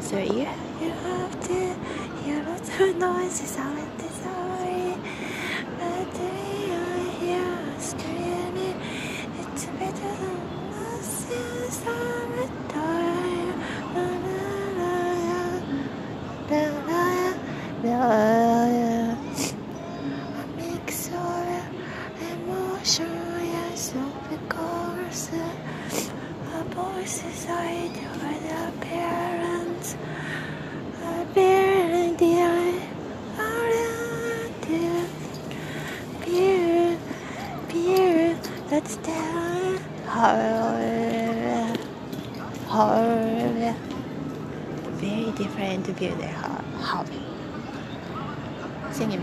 So you, you have to hear in story. But screaming. It's better than nothing, summertime. La la la la la la. shy because uh, boys decide with their parents. Uh, parent, dear, dear, peer, peer, that's tell horror, horror. Very different to build a hobby. Singing.